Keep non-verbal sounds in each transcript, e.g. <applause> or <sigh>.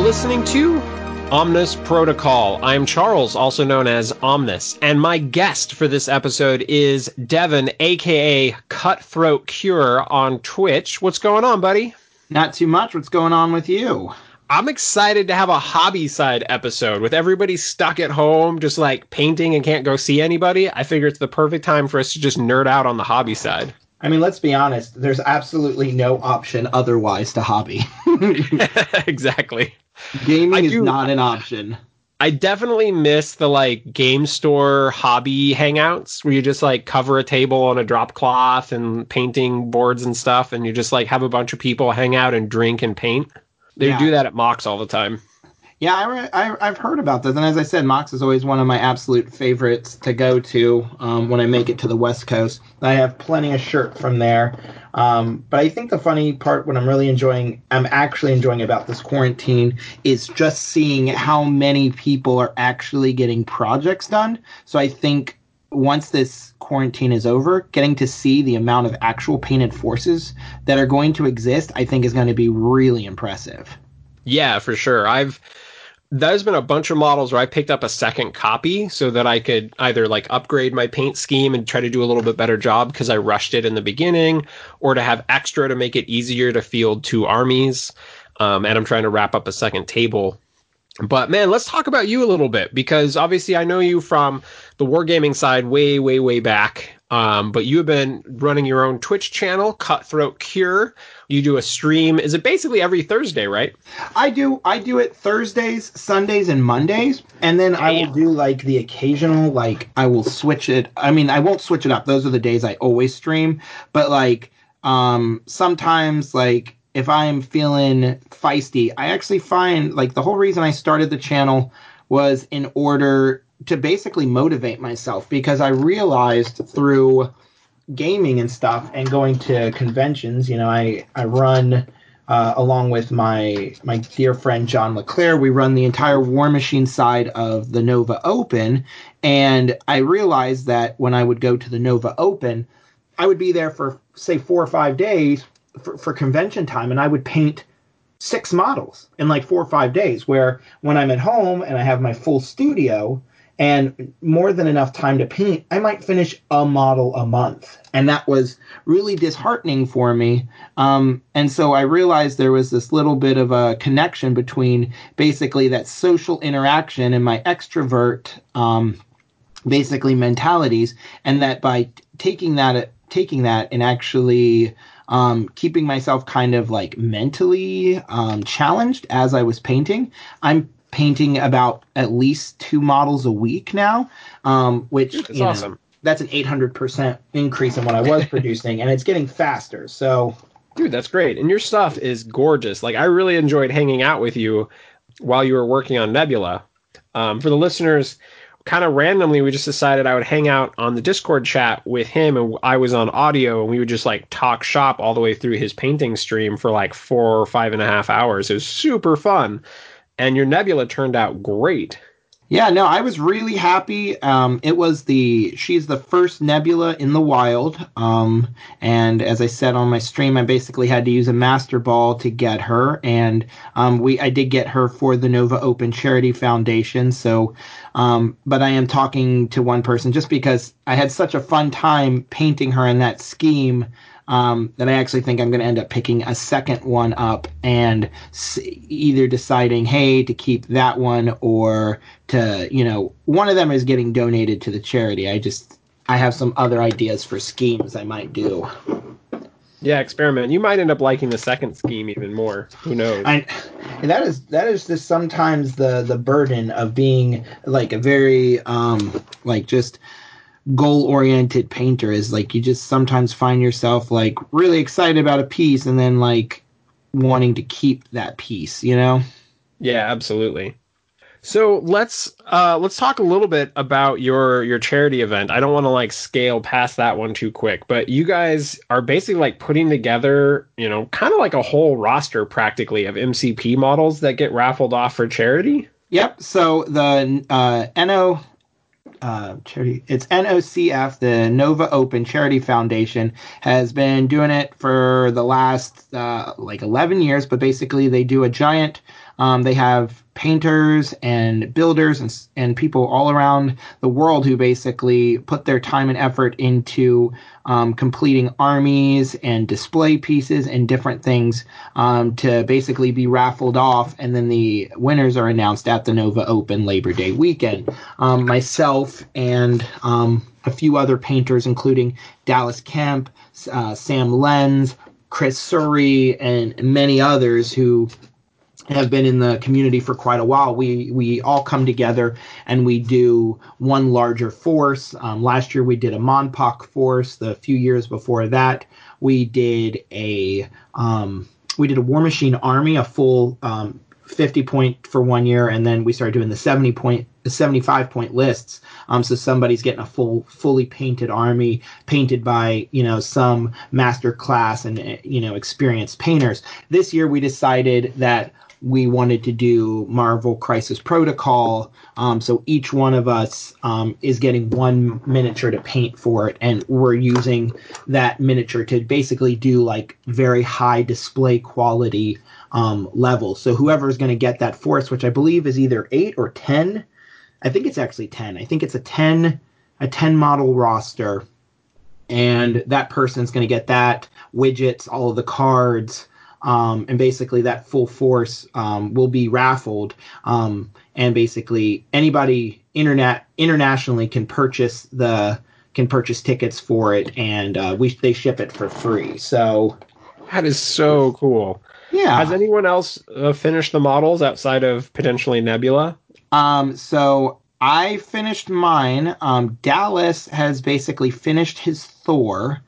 listening to Omnis Protocol. I'm Charles, also known as Omnis, and my guest for this episode is Devin, aka Cutthroat Cure on Twitch. What's going on, buddy? Not too much. What's going on with you? I'm excited to have a hobby side episode with everybody stuck at home, just like painting and can't go see anybody. I figure it's the perfect time for us to just nerd out on the hobby side. I mean, let's be honest. There's absolutely no option otherwise to hobby. <laughs> exactly. Gaming is not an option. I definitely miss the like game store hobby hangouts where you just like cover a table on a drop cloth and painting boards and stuff, and you just like have a bunch of people hang out and drink and paint. They yeah. do that at Mox all the time. Yeah, I, I, have heard about this, and as I said, Mox is always one of my absolute favorites to go to um, when I make it to the West Coast. I have plenty of shirt from there, um, but I think the funny part, what I'm really enjoying, I'm actually enjoying about this quarantine, is just seeing how many people are actually getting projects done. So I think once this quarantine is over, getting to see the amount of actual painted forces that are going to exist, I think is going to be really impressive. Yeah, for sure. I've there's been a bunch of models where I picked up a second copy so that I could either like upgrade my paint scheme and try to do a little bit better job because I rushed it in the beginning, or to have extra to make it easier to field two armies. Um, and I'm trying to wrap up a second table. But man, let's talk about you a little bit because obviously I know you from the wargaming side way, way, way back. Um, but you have been running your own Twitch channel, Cutthroat Cure. You do a stream. Is it basically every Thursday, right? I do. I do it Thursdays, Sundays, and Mondays, and then Damn. I will do like the occasional. Like I will switch it. I mean, I won't switch it up. Those are the days I always stream. But like um, sometimes, like if I'm feeling feisty, I actually find like the whole reason I started the channel was in order to basically motivate myself because I realized through gaming and stuff and going to conventions, you know, I I run uh, along with my my dear friend John Leclerc, we run the entire War Machine side of the Nova Open, and I realized that when I would go to the Nova Open, I would be there for say four or five days for, for convention time, and I would paint six models in like four or five days. Where when I'm at home and I have my full studio, and more than enough time to paint, I might finish a model a month. And that was really disheartening for me. Um, and so I realized there was this little bit of a connection between basically that social interaction and my extrovert, um, basically mentalities, and that by taking that, taking that and actually um, keeping myself kind of like mentally um, challenged as I was painting, I'm painting about at least two models a week now, um, which that's you know, awesome. That's an 800% increase in what I was <laughs> producing, and it's getting faster. So, dude, that's great. And your stuff is gorgeous. Like, I really enjoyed hanging out with you while you were working on Nebula. Um, for the listeners, kind of randomly, we just decided I would hang out on the Discord chat with him, and I was on audio, and we would just like talk shop all the way through his painting stream for like four or five and a half hours. It was super fun and your nebula turned out great. Yeah, no, I was really happy. Um, it was the she's the first nebula in the wild, um, and as I said on my stream, I basically had to use a master ball to get her, and um, we I did get her for the Nova Open Charity Foundation. So, um, but I am talking to one person just because I had such a fun time painting her in that scheme um, that I actually think I'm going to end up picking a second one up and s- either deciding, hey, to keep that one or to, you know, one of them is getting donated to the charity. I just, I have some other ideas for schemes I might do. Yeah, experiment. You might end up liking the second scheme even more. Who knows? I, and that is that is just sometimes the the burden of being like a very um like just goal oriented painter is like you just sometimes find yourself like really excited about a piece and then like wanting to keep that piece, you know? Yeah, absolutely. So let's uh, let's talk a little bit about your your charity event. I don't want to like scale past that one too quick, but you guys are basically like putting together, you know, kind of like a whole roster practically of MCP models that get raffled off for charity. Yep. So the uh, NO uh, charity. It's NOCF, the Nova Open Charity Foundation, has been doing it for the last uh, like 11 years. But basically, they do a giant Um, they have painters and builders and, and people all around the world who basically put their time and effort into um, completing armies and display pieces and different things um, to basically be raffled off. And then the winners are announced at the Nova Open Labor Day weekend. Um, myself and um, a few other painters, including Dallas Kemp, uh, Sam Lenz, Chris Surrey, and many others who have been in the community for quite a while. We we all come together and we do one larger force. Um, last year we did a MonPoc force. The few years before that we did a um, we did a War Machine army, a full um, 50 point for one year, and then we started doing the 70 point, the 75 point lists. Um, so somebody's getting a full, fully painted army, painted by you know some master class and you know experienced painters. This year we decided that we wanted to do Marvel Crisis Protocol. Um, so each one of us um, is getting one miniature to paint for it, and we're using that miniature to basically do like very high display quality um, levels. So whoever is going to get that force, which I believe is either eight or ten, I think it's actually ten. I think it's a ten a ten model roster, and that person's going to get that widgets, all of the cards um, and basically that full force um, will be raffled. Um, and basically anybody internet internationally can purchase the can purchase tickets for it, and uh, we they ship it for free. So that is so cool. Yeah. Has anyone else uh, finished the models outside of potentially Nebula? Um. So I finished mine. Um. Dallas has basically finished his Thor.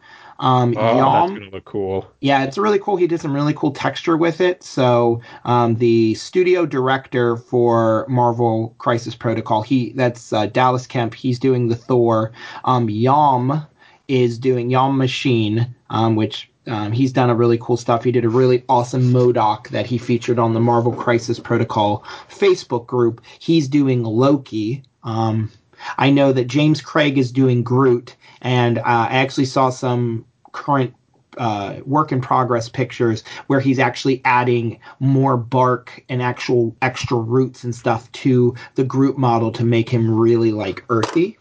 Um, oh, Yom, that's gonna look cool. Yeah, it's really cool. He did some really cool texture with it. So um, the studio director for Marvel Crisis Protocol, he that's uh, Dallas Kemp. He's doing the Thor. Um, Yom is doing Yom Machine, um, which um, he's done a really cool stuff. He did a really awesome MODOK that he featured on the Marvel Crisis Protocol Facebook group. He's doing Loki. Um, I know that James Craig is doing Groot, and uh, I actually saw some current uh, work in progress pictures where he's actually adding more bark and actual extra roots and stuff to the Groot model to make him really like earthy.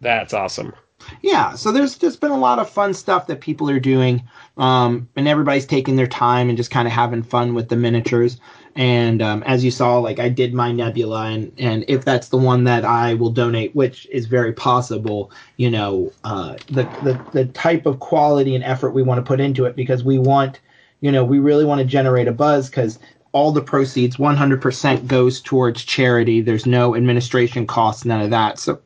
That's awesome. Yeah, so there's just been a lot of fun stuff that people are doing, um, and everybody's taking their time and just kind of having fun with the miniatures. And um, as you saw, like I did my Nebula, and and if that's the one that I will donate, which is very possible, you know, uh, the the the type of quality and effort we want to put into it because we want, you know, we really want to generate a buzz because all the proceeds 100% goes towards charity. There's no administration costs, none of that. So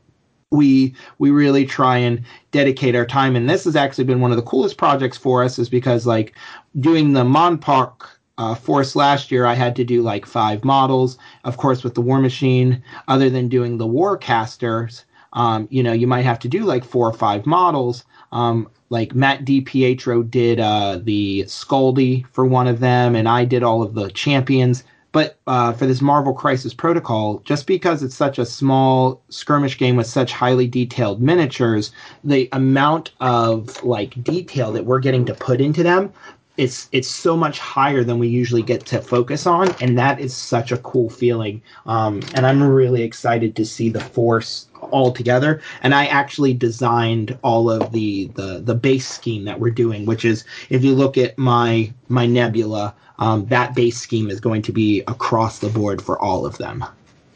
we we really try and dedicate our time and this has actually been one of the coolest projects for us is because like doing the MonPoc uh, Force last year, I had to do like five models. Of course, with the War Machine, other than doing the Warcasters, um, you know, you might have to do like four or five models. Um, like Matt DiPietro did uh, the Scaldy for one of them, and I did all of the champions. But uh, for this Marvel Crisis Protocol, just because it's such a small skirmish game with such highly detailed miniatures, the amount of like detail that we're getting to put into them it's it's so much higher than we usually get to focus on, and that is such a cool feeling. Um, and I'm really excited to see the force all together. And I actually designed all of the the the base scheme that we're doing, which is if you look at my my nebula, um, that base scheme is going to be across the board for all of them.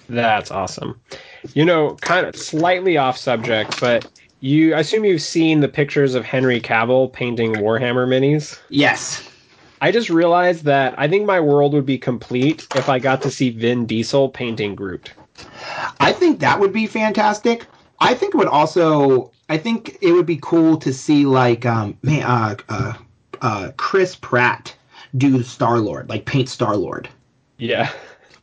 That's awesome. You know, kind of slightly off subject, but you, I assume you've seen the pictures of Henry Cavill painting Warhammer minis. Yes. I just realized that I think my world would be complete if I got to see Vin Diesel painting Groot. I think that would be fantastic. I think it would also. I think it would be cool to see like um man, uh, uh, uh Chris Pratt do Star Lord, like paint Star Lord. Yeah.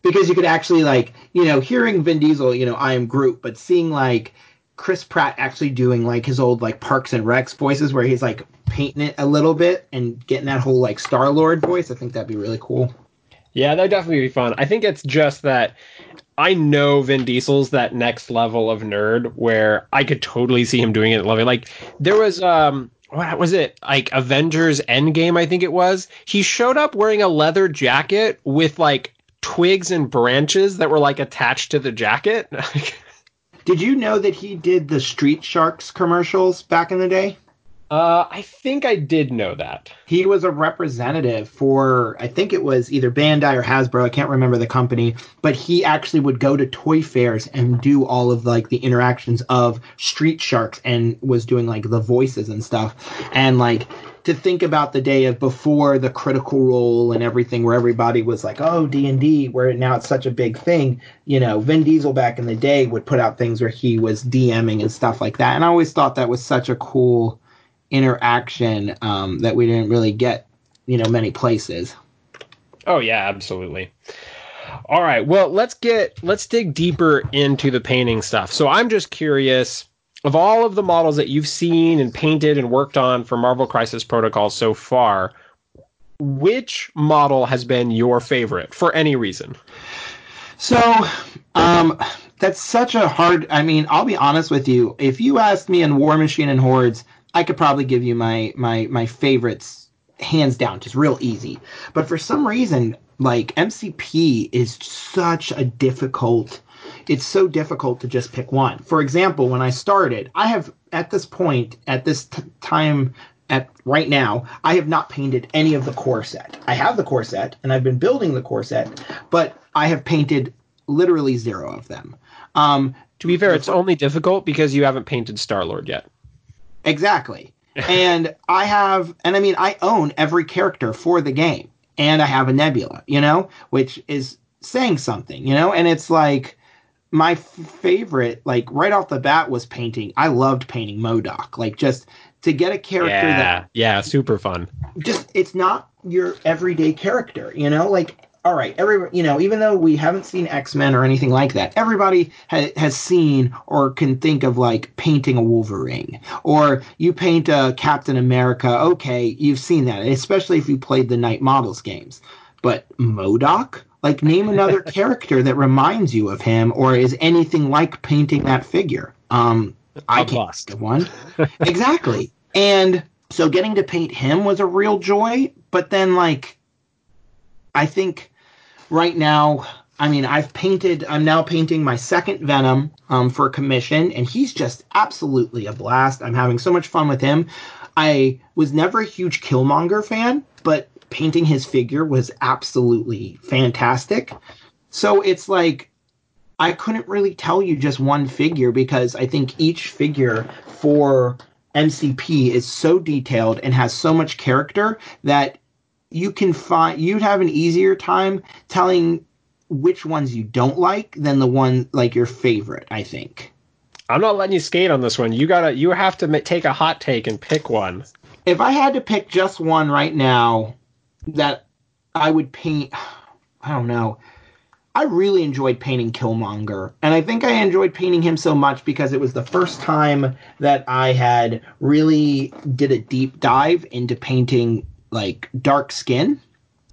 Because you could actually like you know hearing Vin Diesel, you know I am Groot, but seeing like Chris Pratt actually doing like his old like Parks and Recs voices where he's like painting it a little bit and getting that whole like Star Lord voice. I think that'd be really cool. Yeah, that'd definitely be fun. I think it's just that I know Vin Diesel's that next level of nerd where I could totally see him doing it. Loving like there was um what was it like Avengers Endgame I think it was. He showed up wearing a leather jacket with like twigs and branches that were like attached to the jacket. <laughs> Did you know that he did the Street Sharks commercials back in the day? Uh, I think I did know that. He was a representative for, I think it was either Bandai or Hasbro. I can't remember the company, but he actually would go to toy fairs and do all of like the interactions of Street Sharks and was doing like the voices and stuff. And like to think about the day of before the critical role and everything where everybody was like oh d&d where now it's such a big thing you know vin diesel back in the day would put out things where he was dming and stuff like that. And i always thought that was such a cool interaction um, that we didn't really get you know many places. Oh yeah absolutely. All right well let's get let's dig deeper into the painting stuff. So i'm just curious of all of the models that you've seen and painted and worked on for Marvel Crisis Protocol so far, which model has been your favorite for any reason? So, um, that's such a hard. I mean, I'll be honest with you. If you asked me in War Machine and Hordes, I could probably give you my my my favorites hands down, just real easy. But for some reason, like MCP is such a difficult it's so difficult to just pick one. For example, when I started, I have at this point, at this t- time, at right now, I have not painted any of the core set. I have the core set and I've been building the core set, but I have painted literally zero of them. Um, to be fair, it's only difficult because you haven't painted Star Lord yet. Exactly. <laughs> and I have, and I mean, I own every character for the game, and I have a Nebula, you know, which is saying something, you know, and it's like my favorite, like right off the bat, was painting. I loved painting MODOK. Like just to get a character yeah, that yeah, super fun. Just it's not your everyday character, you know. Like all right, every you know, even though we haven't seen X Men or anything like that, everybody ha- has seen or can think of like painting a Wolverine or you paint a Captain America. Okay, you've seen that, especially if you played the Knight Models games. But MODOK, like, name another <laughs> character that reminds you of him or is anything like painting that figure. Um, I can't think of one. <laughs> exactly. And so getting to paint him was a real joy. But then, like, I think right now, I mean, I've painted, I'm now painting my second Venom um, for commission, and he's just absolutely a blast. I'm having so much fun with him. I was never a huge Killmonger fan, but painting his figure was absolutely fantastic. So it's like I couldn't really tell you just one figure because I think each figure for MCP is so detailed and has so much character that you can find you'd have an easier time telling which ones you don't like than the one like your favorite, I think. I'm not letting you skate on this one. You gotta, you have to take a hot take and pick one. If I had to pick just one right now, that I would paint. <sighs> I don't know. I really enjoyed painting Killmonger, and I think I enjoyed painting him so much because it was the first time that I had really did a deep dive into painting like dark skin,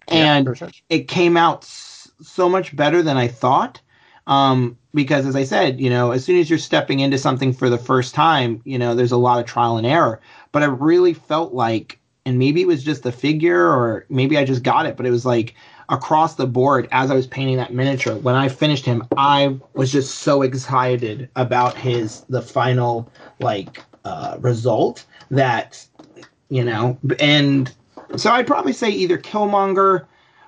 and yeah, it came out so much better than I thought. Um, because as I said, you know, as soon as you're stepping into something for the first time, you know, there's a lot of trial and error. But I really felt like and maybe it was just the figure or maybe I just got it, but it was like across the board as I was painting that miniature. When I finished him, I was just so excited about his the final like uh, result that you know, and so I'd probably say either Killmonger,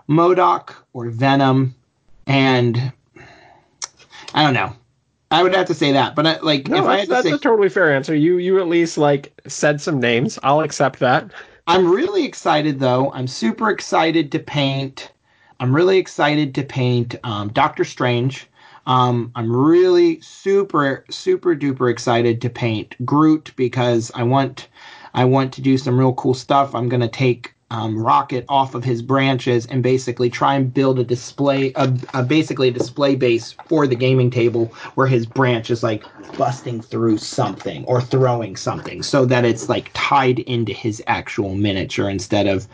MODOK, or Venom, and I don't know. I would have to say that, but I, like no, if I had to that's say, a totally fair answer. You you at least like said some names. I'll accept that. I'm really excited though. I'm super excited to paint. I'm really excited to paint um, Doctor Strange. Um, I'm really super super duper excited to paint Groot because I want I want to do some real cool stuff. I'm gonna take um, rocket off of his branches and basically try and build a display, a, a, basically a display base for the gaming table where his branch is like busting through something or throwing something, so that it's like tied into his actual miniature instead of,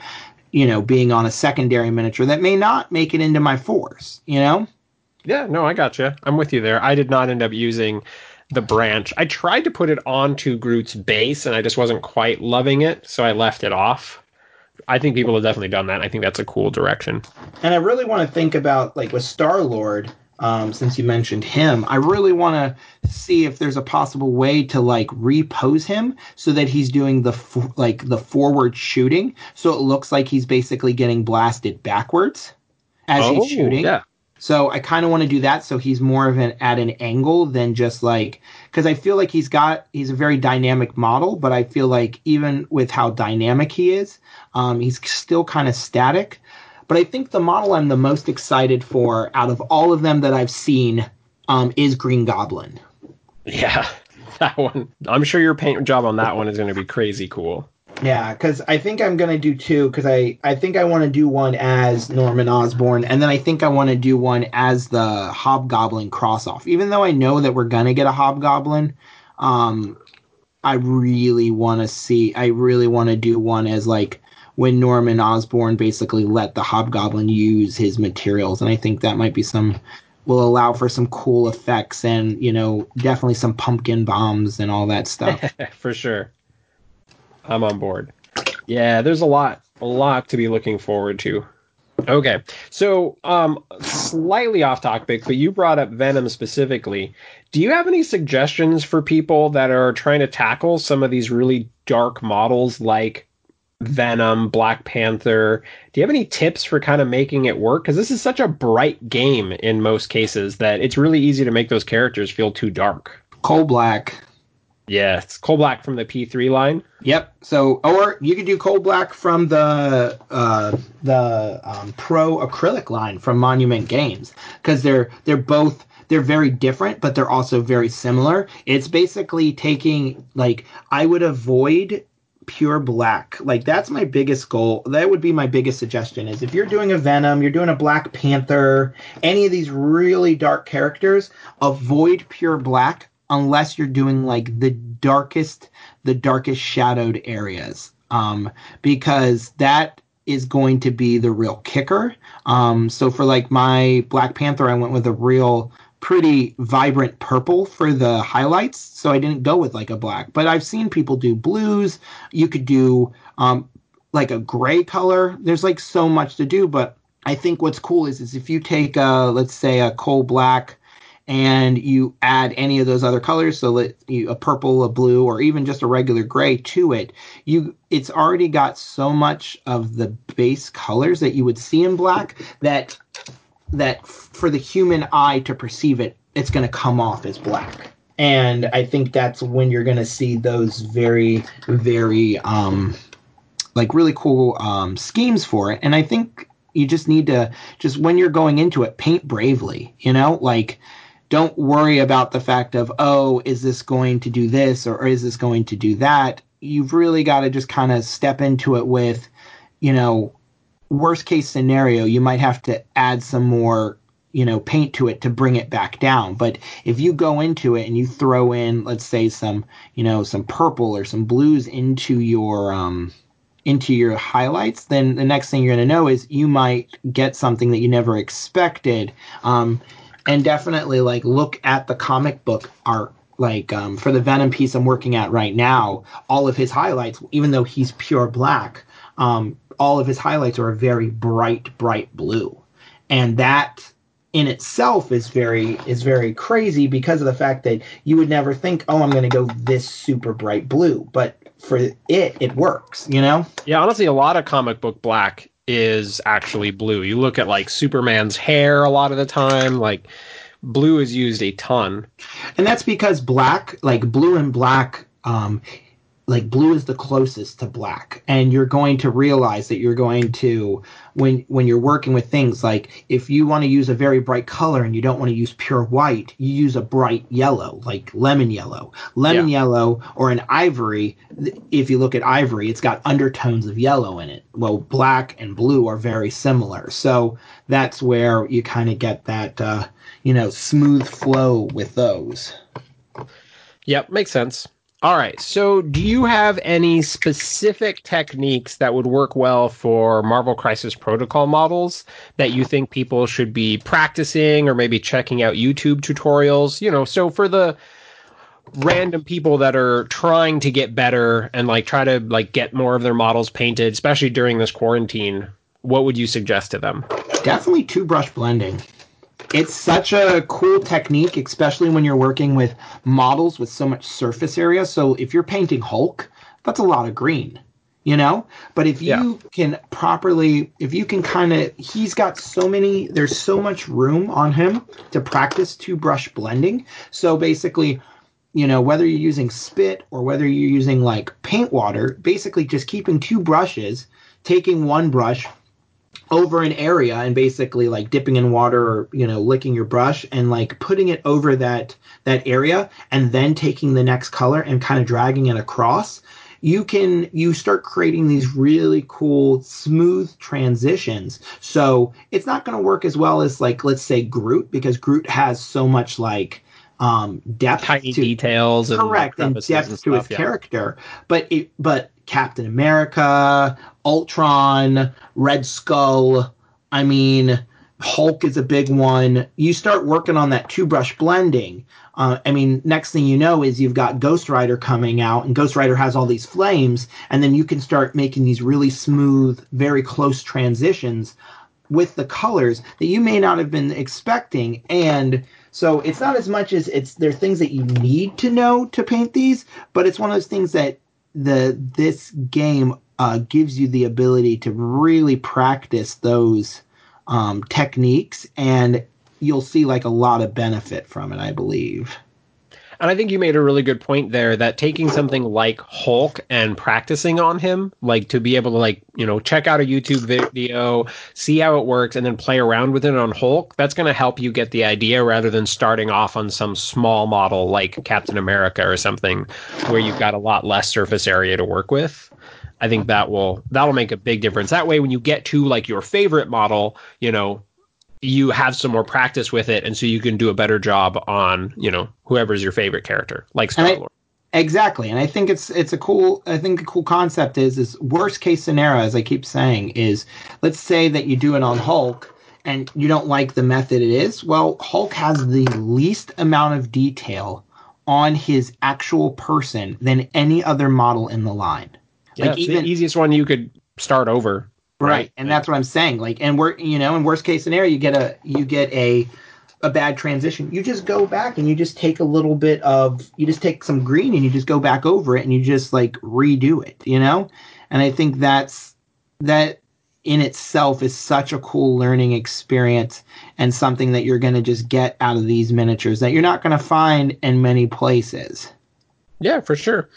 you know, being on a secondary miniature that may not make it into my force. You know? Yeah, no, I got you. I'm with you there. I did not end up using the branch. I tried to put it onto Groot's base and I just wasn't quite loving it, so I left it off I think people have definitely done that. I think that's a cool direction. And I really want to think about like with Star Lord. Um, since you mentioned him, I really want to see if there's a possible way to like repose him so that he's doing the f- like the forward shooting, so it looks like he's basically getting blasted backwards as oh, he's shooting. Yeah. So I kind of want to do that so he's more of an at an angle than just like because I feel like he's got he's a very dynamic model, but I feel like even with how dynamic he is, um, he's still kind of static. But I think the model I'm the most excited for out of all of them that I've seen um, is Green Goblin. Yeah, <laughs> that one. I'm sure your paint job on that one is going to be crazy cool. Yeah, because I think I'm gonna do two. Because I I think I want to do one as Norman Osborn, and then I think I want to do one as the Hobgoblin cross off. Even though I know that we're gonna get a Hobgoblin, um, I really want to see. I really want to do one as like when Norman Osborn basically let the Hobgoblin use his materials, and I think that might be some will allow for some cool effects and you know definitely some pumpkin bombs and all that stuff. <laughs> for sure. I'm on board. Yeah, there's a lot, a lot to be looking forward to. Okay, so um, slightly off topic, but you brought up Venom specifically. Do you have any suggestions for people that are trying to tackle some of these really dark models like Venom, Black Panther? Do you have any tips for kind of making it work? Because this is such a bright game in most cases that it's really easy to make those characters feel too dark. Coal Black. Yeah, it's Coal Black from the P3 line. Yep. So, or you could do Coal Black from the uh, the um, Pro acrylic line from Monument Games because they're they're both they're very different, but they're also very similar. It's basically taking like I would avoid pure black. Like that's my biggest goal. That would be my biggest suggestion is if you're doing a Venom, you're doing a Black Panther, any of these really dark characters, avoid pure black unless you're doing like the darkest the darkest shadowed areas. Um, because that is going to be the real kicker. Um, so for like my black panther i went with a real pretty vibrant purple for the highlights. So i didn't go with like a black. But i've seen people do blues. You could do um, like a gray color. There's like so much to do. But i think what's cool is is if you take a let's say a coal black and you add any of those other colors, so that you, a purple, a blue, or even just a regular gray to it, you it's already got so much of the base colors that you would see in black that that for the human eye to perceive it, it's going to come off as black. And I think that's when you're going to see those very, very, um, like really cool um, schemes for it. And I think you just need to just when you're going into it, paint bravely. You know, like don't worry about the fact of oh is this going to do this or, or is this going to do that? You've really got to just kind of step into it with you know worst case scenario you might have to add some more you know paint to it to bring it back down. But if you go into it and you throw in let's say some you know some purple or some blues into your um into your highlights then the next thing you're going to know is you might get something that you never expected. Um and definitely like look at the comic book art like um, for the venom piece i'm working at right now all of his highlights even though he's pure black um, all of his highlights are a very bright bright blue. And that in itself is very is very crazy because of the fact that you would never think oh i'm going to go this super bright blue. But for it it works you know? Yeah honestly a lot of comic book black is actually blue. You look at like Superman's hair a lot of the time, like blue is used a ton. And that's because black, like blue and black, um, like blue is the closest to black and you're going to realize that you're going to when when you're working with things like if you want to use a very bright color and you don't want to use pure white you use a bright yellow like lemon yellow. Lemon yeah. yellow or an ivory if you look at ivory it's got undertones of yellow in it. Well black and blue are very similar. So that's where you kind of get that uh, you know smooth flow with those. Yep makes sense all right. So, do you have any specific techniques that would work well for Marvel Crisis Protocol models that you think people should be practicing or maybe checking out YouTube tutorials? You know, so for the random people that are trying to get better and like try to like get more of their models painted, especially during this quarantine, what would you suggest to them? Definitely two brush blending. It's such a cool technique, especially when you're working with models with so much surface area. So if you're painting Hulk, that's a lot of green, you know? But if you yeah. can properly, if you can kind of, he's got so many, there's so much room on him to practice two brush blending. So basically, you know, whether you're using spit or whether you're using like paint water, basically just keeping two brushes, taking one brush, over an area and basically like dipping in water or you know licking your brush and like putting it over that that area and then taking the next color and kind of dragging it across you can you start creating these really cool smooth transitions so it's not going to work as well as like let's say groot because groot has so much like um depth tiny to, details correct and, and depth and to his yeah. character but it but captain america Ultron, Red Skull. I mean, Hulk is a big one. You start working on that two brush blending. Uh, I mean, next thing you know is you've got Ghost Rider coming out, and Ghost Rider has all these flames, and then you can start making these really smooth, very close transitions with the colors that you may not have been expecting. And so it's not as much as it's there are things that you need to know to paint these, but it's one of those things that the this game uh, gives you the ability to really practice those um, techniques, and you'll see like a lot of benefit from it, I believe. And I think you made a really good point there that taking something like Hulk and practicing on him, like to be able to like, you know, check out a YouTube video, see how it works and then play around with it on Hulk, that's going to help you get the idea rather than starting off on some small model like Captain America or something where you've got a lot less surface area to work with. I think that will that'll make a big difference. That way, when you get to like your favorite model, you know, you have some more practice with it, and so you can do a better job on you know whoever's your favorite character, like Star Lord. Exactly, and I think it's it's a cool. I think a cool concept is is worst case scenario, as I keep saying, is let's say that you do it on Hulk and you don't like the method it is. Well, Hulk has the least amount of detail on his actual person than any other model in the line. Yeah, like even, the easiest one you could start over. Right. And that's what I'm saying. Like, and we're, you know, in worst case scenario, you get a, you get a, a bad transition. You just go back and you just take a little bit of, you just take some green and you just go back over it and you just like redo it, you know? And I think that's, that in itself is such a cool learning experience and something that you're going to just get out of these miniatures that you're not going to find in many places. Yeah, for sure.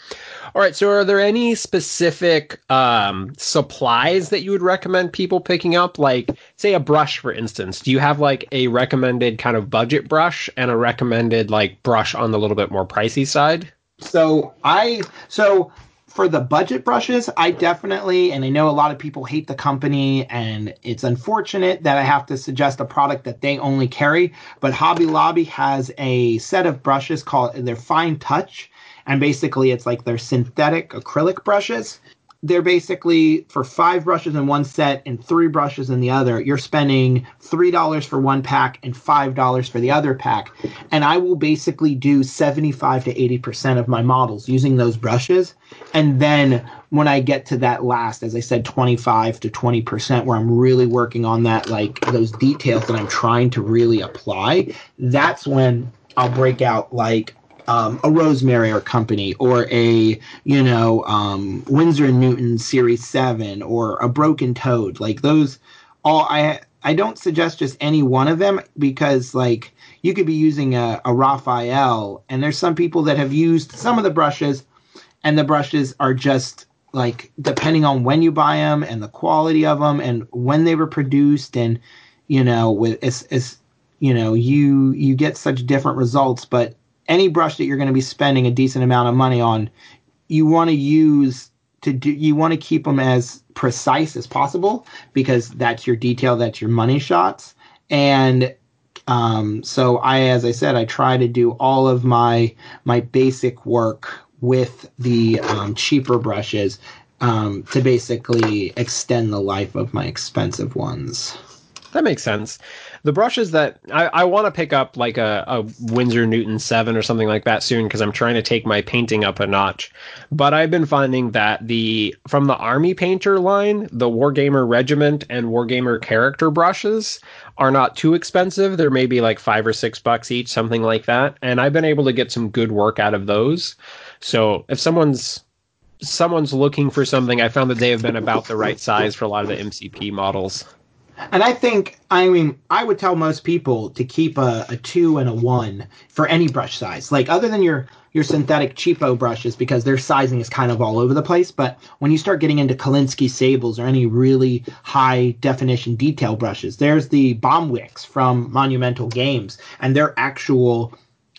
All right. So, are there any specific um, supplies that you would recommend people picking up? Like, say, a brush, for instance. Do you have like a recommended kind of budget brush and a recommended like brush on the little bit more pricey side? So, I so for the budget brushes, I definitely, and I know a lot of people hate the company, and it's unfortunate that I have to suggest a product that they only carry. But Hobby Lobby has a set of brushes called their Fine Touch, and basically it's like they're synthetic acrylic brushes. They're basically for five brushes in one set and three brushes in the other. You're spending three dollars for one pack and five dollars for the other pack. And I will basically do 75 to 80 percent of my models using those brushes. And then when I get to that last, as I said, 25 to 20 percent, where I'm really working on that, like those details that I'm trying to really apply, that's when I'll break out like um, a Rosemary or Company or a you know um, Winsor and Newton Series Seven or a Broken Toad. Like those, all I I don't suggest just any one of them because like you could be using a, a Raphael and there's some people that have used some of the brushes and the brushes are just like depending on when you buy them and the quality of them and when they were produced and you know with it's, it's you know you you get such different results but any brush that you're going to be spending a decent amount of money on, you want to use to do you want to keep them as precise as possible because that's your detail, that's your money shots. And um, so I, as I said, I try to do all of my my basic work with the um, cheaper brushes um, to basically extend the life of my expensive ones. That makes sense. The brushes that I, I want to pick up like a, a Winsor Newton 7 or something like that soon because I'm trying to take my painting up a notch. But I've been finding that the from the Army Painter line, the Wargamer Regiment and Wargamer character brushes are not too expensive. They're maybe like five or six bucks each, something like that. And I've been able to get some good work out of those. So if someone's someone's looking for something, I found that they have been about the right size for a lot of the MCP models. And I think, I mean, I would tell most people to keep a, a two and a one for any brush size. Like, other than your your synthetic cheapo brushes, because their sizing is kind of all over the place. But when you start getting into Kolinsky sables or any really high definition detail brushes, there's the Bomwix from Monumental Games, and their actual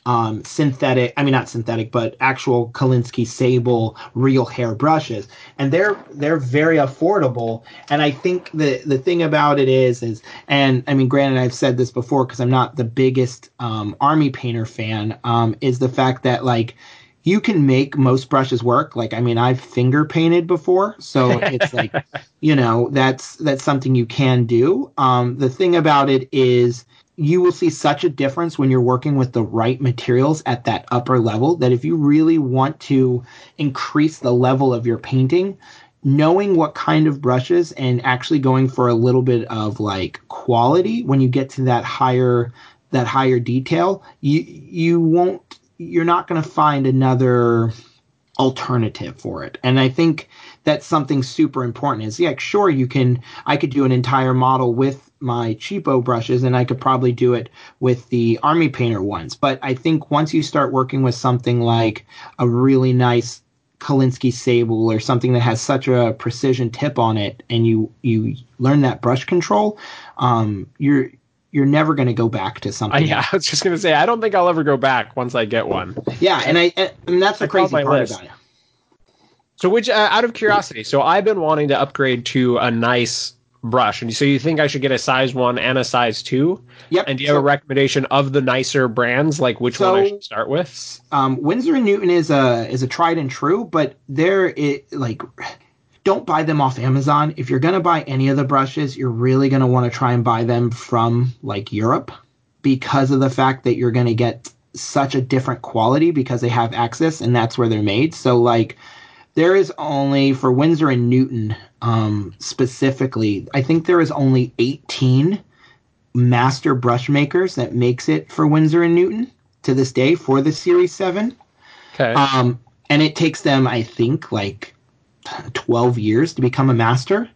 um, synthetic, I mean not synthetic, but actual Kolinsky sable real hair brushes, and they're they're very affordable. And I think the the thing about it is is, and I mean, granted, I've said this before because I'm not the biggest um, army painter fan, um, is the fact that like you can make most brushes work. Like, I mean, I've finger painted before, so it's like, <laughs> you know, that's that's something you can do. Um, the thing about it is you will see such a difference when you're working with the right materials at that upper level that if you really want to increase the level of your painting, knowing what kind of brushes and actually going for a little bit of like quality when you get to that higher that higher detail, you you won't you're not going to find another alternative for it. And I think that's something super important is yeah, sure you can I could do an entire model with my cheapo brushes and I could probably do it with the army painter ones. But I think once you start working with something like a really nice Kolinsky sable or something that has such a precision tip on it and you you learn that brush control, um, you're you're never going to go back to something. Yeah, <laughs> I was just going to say I don't think I'll ever go back once I get one. Yeah, and I and that's the I crazy part list. about it. So, which uh, out of curiosity, so I've been wanting to upgrade to a nice brush. And so you think I should get a size one and a size two? Yep. And do you so, have a recommendation of the nicer brands? Like which so, one I should start with? Um, Winsor and Newton is a is a tried and true, but they're it like don't buy them off Amazon. If you're gonna buy any of the brushes, you're really gonna want to try and buy them from like Europe because of the fact that you're gonna get such a different quality because they have access and that's where they're made. So like there is only for Winsor and Newton um, specifically. I think there is only 18 master brush makers that makes it for Winsor and Newton to this day for the Series Seven. Okay. Um, and it takes them, I think, like 12 years to become a master.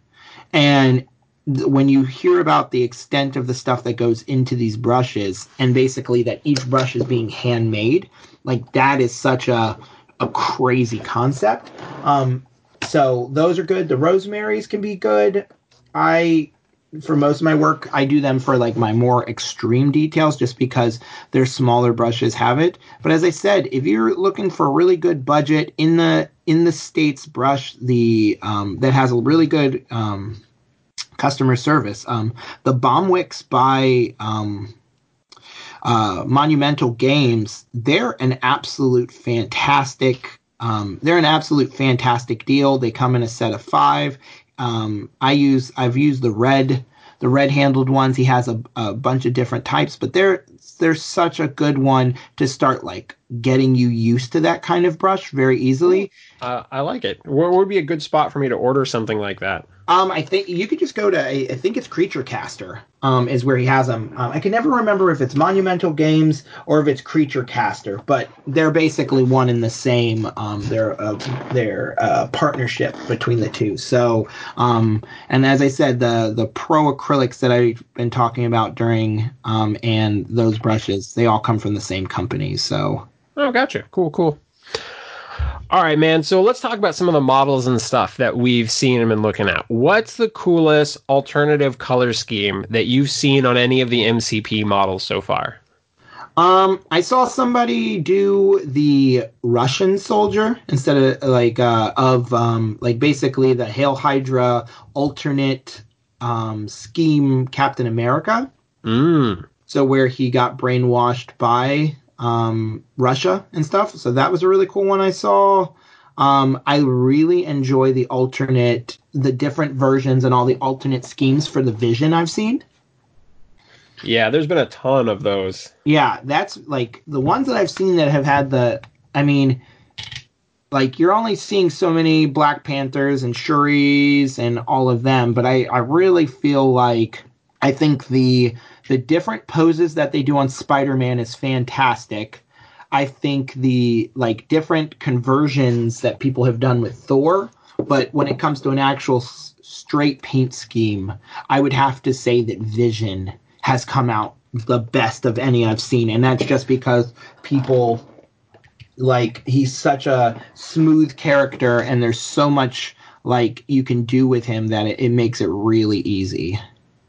And th- when you hear about the extent of the stuff that goes into these brushes, and basically that each brush is being handmade, like that is such a a crazy concept. Um, so those are good. The rosemaries can be good. I for most of my work I do them for like my more extreme details just because their smaller brushes have it. But as I said, if you're looking for a really good budget in the in the states brush the um, that has a really good um, customer service, um, the Bomwix by um, uh, Monumental Games, they're an absolute fantastic. Um, they're an absolute fantastic deal. They come in a set of five. Um, I use I've used the red the red handled ones. He has a, a bunch of different types, but they're they're such a good one to start like getting you used to that kind of brush very easily. Uh, I like it. Where would be a good spot for me to order something like that? Um, I think you could just go to I think it's Creature Caster. Um, is where he has them. Um, I can never remember if it's Monumental Games or if it's Creature Caster, but they're basically one and the same. Um, they're uh, they're uh, partnership between the two. So, um, and as I said, the the pro acrylics that I've been talking about during um, and those brushes, they all come from the same company. So. Oh, gotcha. Cool, cool. All right, man. So let's talk about some of the models and stuff that we've seen and been looking at. What's the coolest alternative color scheme that you've seen on any of the MCP models so far? Um, I saw somebody do the Russian soldier instead of like uh, of um, like basically the Hail Hydra alternate um, scheme Captain America. Mm. So where he got brainwashed by um, Russia and stuff. So that was a really cool one I saw. Um, I really enjoy the alternate, the different versions and all the alternate schemes for the Vision I've seen. Yeah, there's been a ton of those. Yeah, that's like the ones that I've seen that have had the. I mean, like you're only seeing so many Black Panthers and Shuris and all of them, but I I really feel like I think the the different poses that they do on Spider-Man is fantastic. I think the like different conversions that people have done with Thor, but when it comes to an actual s- straight paint scheme, I would have to say that Vision has come out the best of any I've seen, and that's just because people like he's such a smooth character, and there's so much like you can do with him that it, it makes it really easy.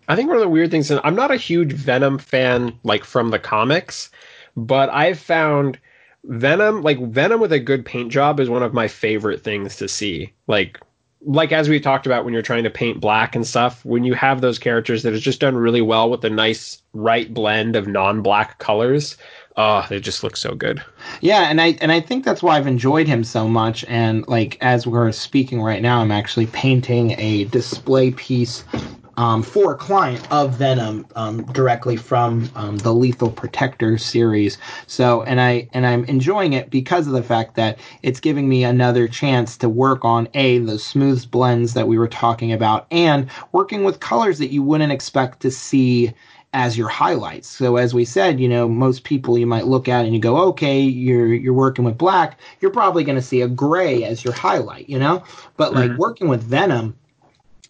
I think one of the weird things, and I'm not a huge Venom fan, like from the comics, but I've found Venom, like Venom with a good paint job, is one of my favorite things to see. Like, like as we talked about when you're trying to paint black and stuff, when you have those characters that is just done really well with a nice right blend of non-black colors, oh, they just look so good. Yeah, and I and I think that's why I've enjoyed him so much. And like as we're speaking right now, I'm actually painting a display piece um, for a client of Venom um, directly from um, the Lethal Protector series. So, and I and I'm enjoying it because of the fact that it's giving me another chance to work on a the smooth blends that we were talking about, and working with colors that you wouldn't expect to see as your highlights. So as we said, you know, most people you might look at and you go, okay, you're you're working with black, you're probably going to see a gray as your highlight, you know. But like mm-hmm. working with Venom,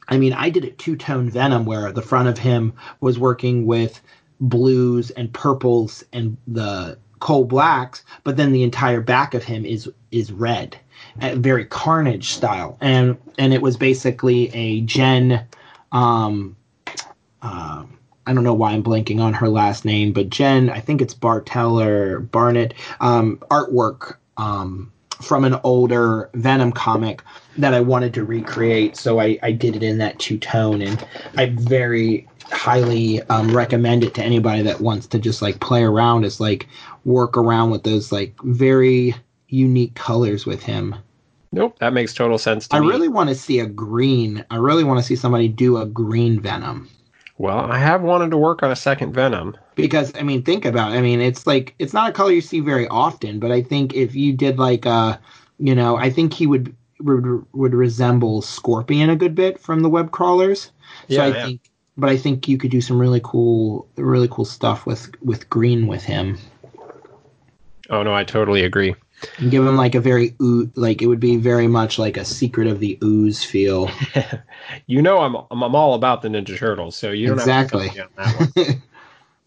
I mean, I did a two tone Venom where the front of him was working with blues and purples and the coal blacks, but then the entire back of him is is red, very Carnage style, and and it was basically a Jen. Um, uh, I don't know why I'm blanking on her last name, but Jen, I think it's Bartel or Barnett, um, artwork um, from an older Venom comic that I wanted to recreate. So I, I did it in that two tone, and I very highly um, recommend it to anybody that wants to just like play around, is like work around with those like very unique colors with him. Nope, that makes total sense I me. really want to see a green. I really want to see somebody do a green Venom. Well, I have wanted to work on a second Venom. Because I mean, think about it. I mean, it's like it's not a color you see very often, but I think if you did like uh you know, I think he would would, would resemble Scorpion a good bit from the web crawlers. So yeah, I yeah. think but I think you could do some really cool really cool stuff with with green with him. Oh no, I totally agree and give him like a very like it would be very much like a secret of the ooze feel. <laughs> you know, I'm, I'm, I'm all about the Ninja Turtles, so you don't exactly. <laughs>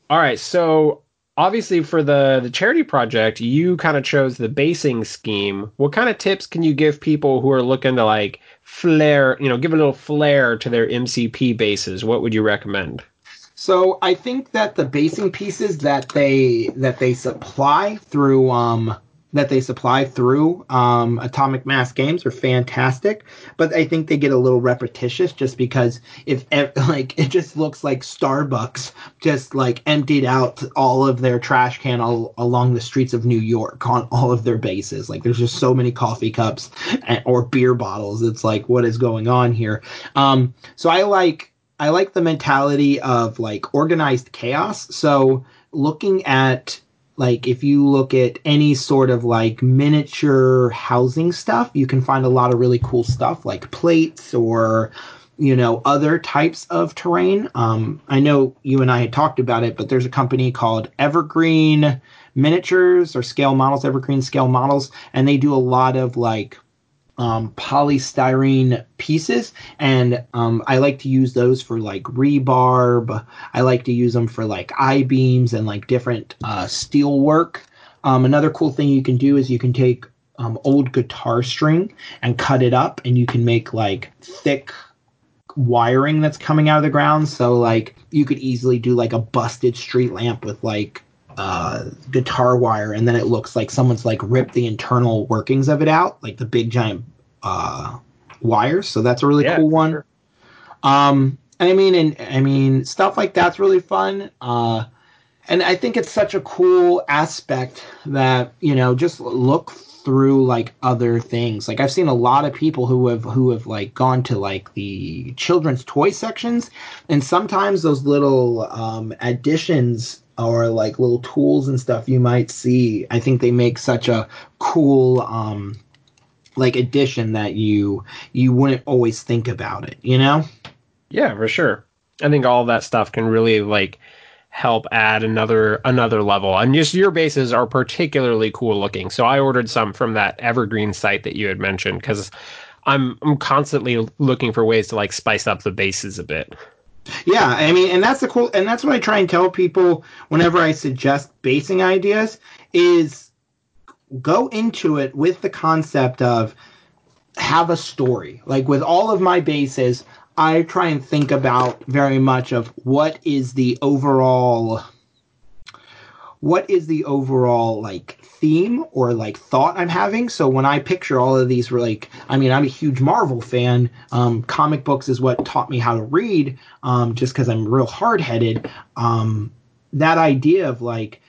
all right, so obviously for the the charity project, you kind of chose the basing scheme. What kind of tips can you give people who are looking to like flair, you know, give a little flair to their MCP bases? What would you recommend? So I think that the basing pieces that they that they supply through um that they supply through um, Atomic Mass Games are fantastic, but I think they get a little repetitious just because if <laughs> like it just looks like Starbucks just like emptied out all of their trash can all, along the streets of New York on all of their bases. Like there's just so many coffee cups and, or beer bottles. It's like what is going on here? Um, so I like I like the mentality of like organized chaos. So looking at like if you look at any sort of like miniature housing stuff you can find a lot of really cool stuff like plates or you know other types of terrain. Um, i know you and i had talked about it but there's a company called evergreen miniatures or scale models evergreen scale models and they do a lot of like um, polystyrene pieces, and um, I like to use those for like rebarb. I like to use them for like I beams and like different uh, steel work. Um, another cool thing you can do is you can take um, old guitar string and cut it up, and you can make like thick wiring that's coming out of the ground. So like you could easily do like a busted street lamp with like uh, guitar wire, and then it looks like someone's like ripped the internal workings of it out, like the big giant uh, wires. So that's a really yeah, cool one. Sure. Um, I mean, and I mean, stuff like that's really fun. Uh, and I think it's such a cool aspect that you know just look through like other things. Like I've seen a lot of people who have who have like gone to like the children's toy sections, and sometimes those little um, additions or like little tools and stuff you might see. I think they make such a cool um, like addition that you you wouldn't always think about it. You know? Yeah, for sure. I think all that stuff can really like help add another another level. And just your bases are particularly cool looking. So I ordered some from that Evergreen site that you had mentioned because I'm I'm constantly looking for ways to like spice up the bases a bit. Yeah, I mean, and that's the cool, and that's what I try and tell people whenever I suggest basing ideas is go into it with the concept of have a story. Like with all of my bases, I try and think about very much of what is the overall what is the overall like theme or like thought I'm having. So when I picture all of these, like, I mean, I'm a huge Marvel fan. Um, comic books is what taught me how to read, um, just because I'm real hard headed. Um, that idea of like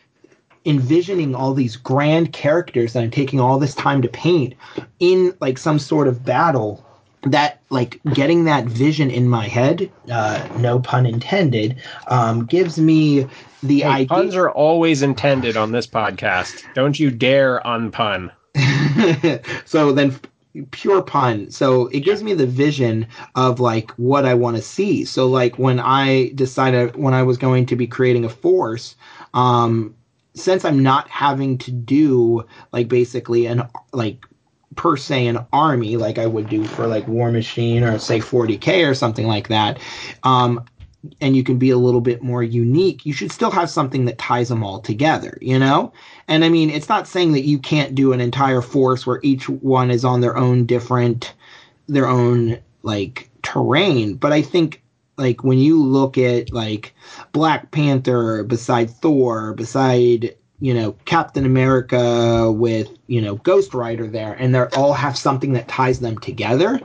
envisioning all these grand characters that I'm taking all this time to paint in like some sort of battle that like getting that vision in my head uh, no pun intended um, gives me the hey, idea puns are always intended on this podcast. Don't you dare unpun. <laughs> So then pure pun. So it gives me the vision of like what i want to see. So like when i decided when i was going to be creating a force um since i'm not having to do like basically an like per se an army like I would do for like War Machine or say 40k or something like that. Um, and you can be a little bit more unique, you should still have something that ties them all together, you know? And I mean, it's not saying that you can't do an entire force where each one is on their own different, their own like terrain, but I think like when you look at like Black Panther beside Thor, beside you know Captain America with you know Ghost Rider there, and they all have something that ties them together.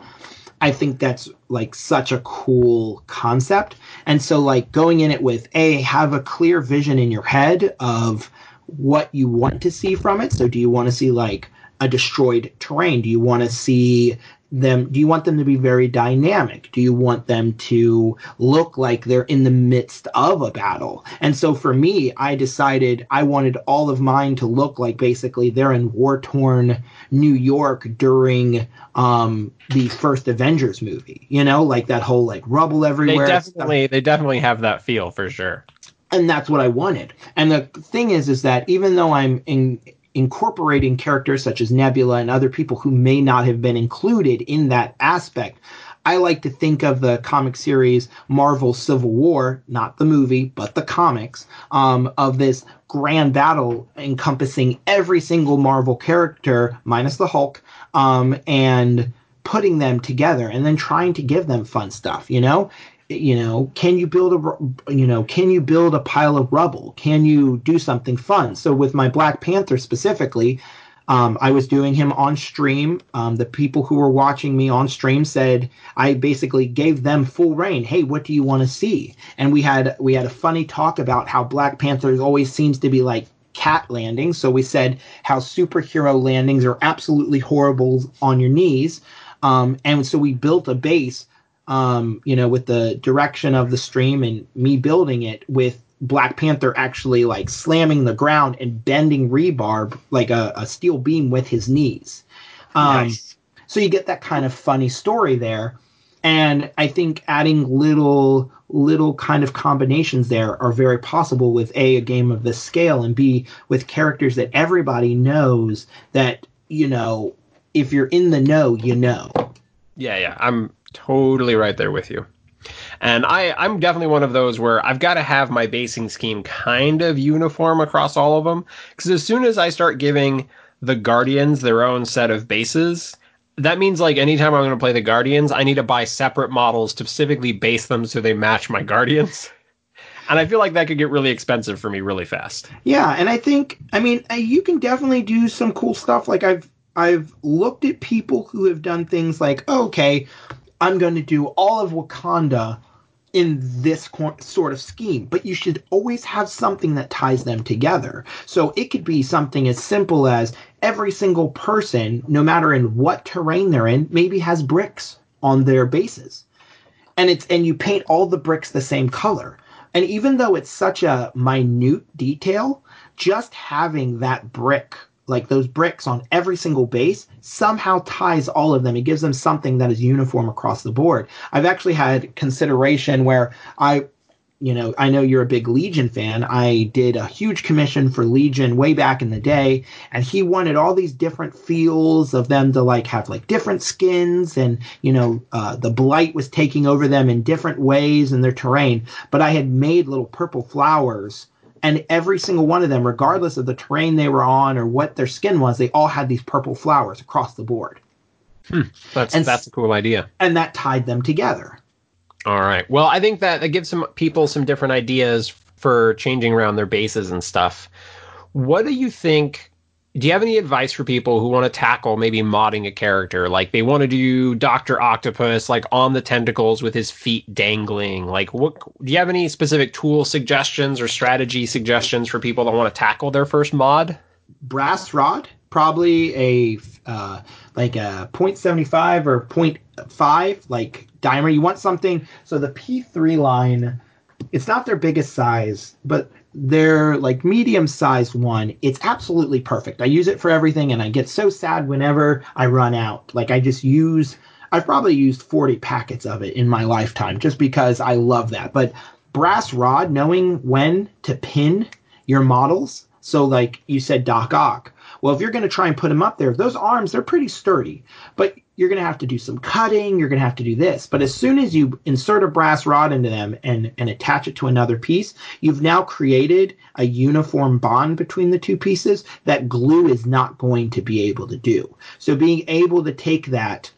I think that's like such a cool concept. And so like going in it with a have a clear vision in your head of what you want to see from it. So do you want to see like a destroyed terrain? Do you want to see them do you want them to be very dynamic? Do you want them to look like they're in the midst of a battle? And so for me i decided i wanted all of mine to look like basically they're in war torn new york during um the first avengers movie you know like that whole like rubble everywhere they definitely they definitely have that feel for sure. And that's what i wanted. And the thing is is that even though i'm in incorporating characters such as Nebula and other people who may not have been included in that aspect. I like to think of the comic series Marvel Civil War, not the movie, but the comics, um, of this grand battle encompassing every single Marvel character, minus the Hulk, um, and putting them together and then trying to give them fun stuff, you know? You know can you build a you know can you build a pile of rubble? Can you do something fun? So with my black panther specifically um, i was doing him on stream. Um, the people who were watching me on stream said i basically gave them full reign. Hey what do you want to see? And we had we had a funny talk about how black panther always seems to be like cat landings. So we said how superhero landings are absolutely horrible on your knees. Um, and so we built a base um, you know, with the direction of the stream and me building it with Black Panther actually like slamming the ground and bending rebar like a, a steel beam with his knees. Um, nice. So you get that kind of funny story there. And I think adding little little kind of combinations there are very possible with a a game of this scale and b with characters that everybody knows that you know if you're in the know you know yeah yeah i'm totally right there with you. And I, I'm definitely one of those where I've got to have my basing scheme kind of uniform across all of them. Because as soon as I start giving the Guardians their own set of bases, that means like anytime I'm going to play the Guardians, I need to buy separate models to specifically base them so they match my Guardians. <laughs> And I feel like that could get really expensive for me really fast. Yeah, and I think I mean uh, you can definitely do some cool stuff. Like I've I've looked at people who have done things like okay, I'm going to do all of Wakanda in this sort of scheme, but you should always have something that ties them together. So it could be something as simple as every single person, no matter in what terrain they're in, maybe has bricks on their bases. And it's and you paint all the bricks the same color. And even though it's such a minute detail, just having that brick like those bricks on every single base somehow ties all of them. It gives them something that is uniform across the board. I've actually had consideration where I, you know, I know you're a big Legion fan. I did a huge commission for Legion way back in the day, and he wanted all these different feels of them to like have like different skins, and you know, uh, the blight was taking over them in different ways in their terrain. But I had made little purple flowers and every single one of them, regardless of the terrain they were on or what their skin was, they all had these purple flowers across the board. Hmm. That's and, that's a cool idea, and that tied them together. All right. Well, I think that that gives some people some different ideas for changing around their bases and stuff. What do you think do you have any advice for people who want to tackle maybe modding a character? Like they want to do Doctor Octopus like on the tentacles with his feet dangling. Like what do you have any specific tool suggestions or strategy suggestions for people that want to tackle their first mod? Brass rod, probably a uh, like a 0.75 or 0.5 like dimer. You want something so the P3 line it's not their biggest size, but they're like medium sized one. It's absolutely perfect. I use it for everything and I get so sad whenever I run out. Like I just use I've probably used 40 packets of it in my lifetime just because I love that. But brass rod, knowing when to pin your models. So like you said Doc Ock. Well, if you're going to try and put them up there, those arms they're pretty sturdy, but you're going to have to do some cutting. You're going to have to do this. But as soon as you insert a brass rod into them and, and attach it to another piece, you've now created a uniform bond between the two pieces that glue is not going to be able to do. So being able to take that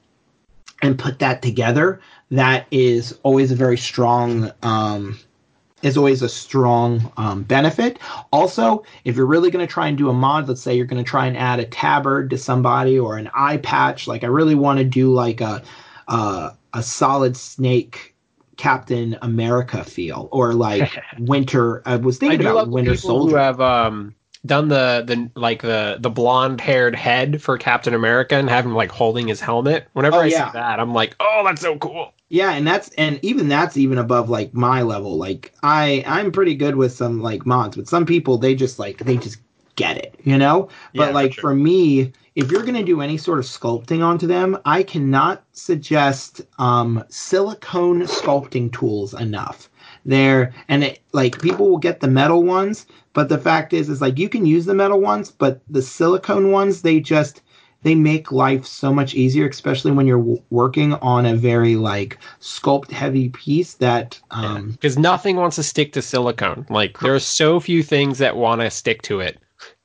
and put that together, that is always a very strong um, is always a strong um, benefit. Also, if you're really going to try and do a mod, let's say you're going to try and add a tabard to somebody or an eye patch, like I really want to do like a a, a solid snake Captain America feel or like <laughs> Winter. I was thinking I about Winter Soldier. Who have um, done the the like the the blonde haired head for Captain America and have him like holding his helmet. Whenever oh, I yeah. see that, I'm like, oh, that's so cool. Yeah, and that's and even that's even above like my level. Like I I'm pretty good with some like mods, but some people they just like they just get it, you know? Yeah, but like for, sure. for me, if you're going to do any sort of sculpting onto them, I cannot suggest um, silicone sculpting tools enough. There and it like people will get the metal ones, but the fact is is like you can use the metal ones, but the silicone ones they just they make life so much easier, especially when you're w- working on a very like sculpt heavy piece that um because yeah, nothing wants to stick to silicone. Like there are so few things that want to stick to it.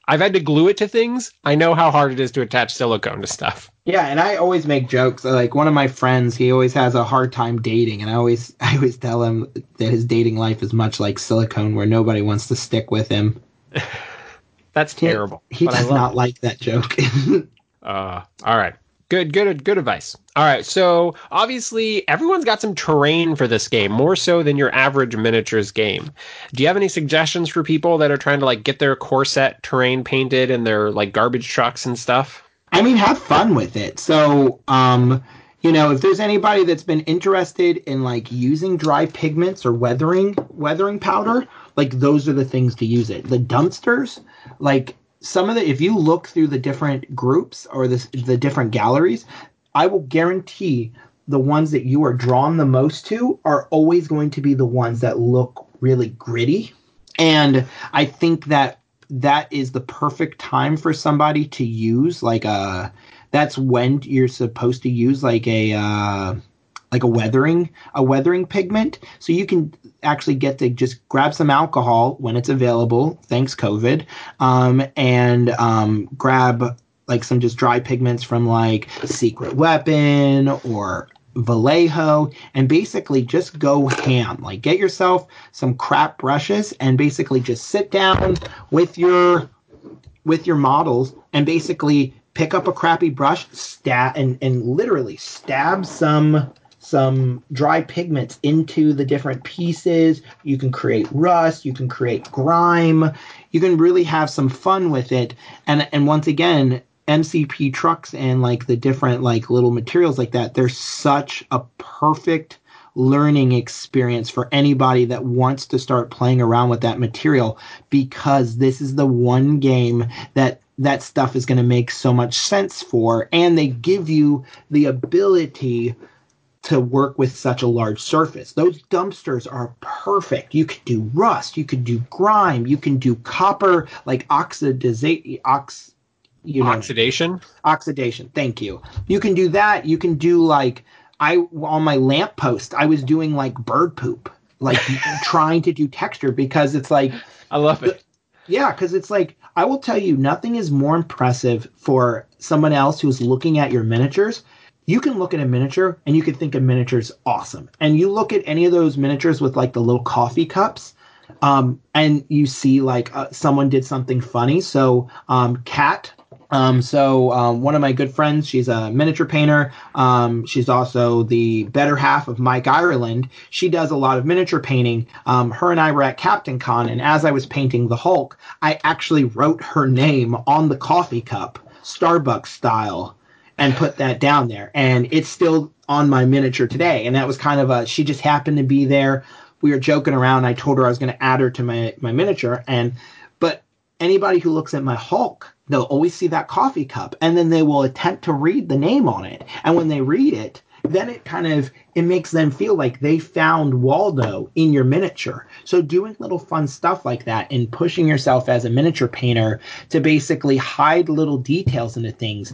I've had to glue it to things. I know how hard it is to attach silicone to stuff. Yeah, and I always make jokes. Like one of my friends, he always has a hard time dating, and I always <laughs> I always tell him that his dating life is much like silicone, where nobody wants to stick with him. <laughs> That's terrible. He, he does not it. like that joke. <laughs> Uh, all right. Good, good, good advice. All right. So obviously, everyone's got some terrain for this game, more so than your average miniatures game. Do you have any suggestions for people that are trying to like get their core set terrain painted and their like garbage trucks and stuff? I mean, have fun with it. So, um, you know, if there's anybody that's been interested in like using dry pigments or weathering weathering powder, like those are the things to use it. The dumpsters, like some of the if you look through the different groups or the the different galleries, I will guarantee the ones that you are drawn the most to are always going to be the ones that look really gritty. And I think that that is the perfect time for somebody to use like a that's when you're supposed to use like a uh, like a weathering a weathering pigment so you can actually get to just grab some alcohol when it's available thanks covid um, and um, grab like some just dry pigments from like secret weapon or Vallejo and basically just go ham. Like get yourself some crap brushes and basically just sit down with your with your models and basically pick up a crappy brush, stab and, and literally stab some some dry pigments into the different pieces. You can create rust, you can create grime. You can really have some fun with it. And and once again, MCP trucks and like the different like little materials like that, they're such a perfect learning experience for anybody that wants to start playing around with that material because this is the one game that that stuff is going to make so much sense for and they give you the ability to work with such a large surface. Those dumpsters are perfect. You could do rust, you could do grime, you can do copper like oxidization ox you know, oxidation. Oxidation. Thank you. You can do that. You can do like I on my lamppost. I was doing like bird poop, like <laughs> trying to do texture because it's like I love it. Yeah, because it's like I will tell you, nothing is more impressive for someone else who's looking at your miniatures. You can look at a miniature and you can think a miniature's awesome. And you look at any of those miniatures with like the little coffee cups, um, and you see like uh, someone did something funny. So, um, Kat um, so um, one of my good friends, she's a miniature painter. Um, she's also the better half of Mike Ireland. She does a lot of miniature painting. Um, her and I were at Captain Con, and as I was painting the Hulk, I actually wrote her name on the coffee cup, Starbucks style, and put that down there. And it's still on my miniature today. And that was kind of a, she just happened to be there. We were joking around. I told her I was going to add her to my, my miniature. And, but anybody who looks at my Hulk, they'll always see that coffee cup and then they will attempt to read the name on it. And when they read it, then it kind of it makes them feel like they found Waldo in your miniature. So doing little fun stuff like that and pushing yourself as a miniature painter to basically hide little details into things,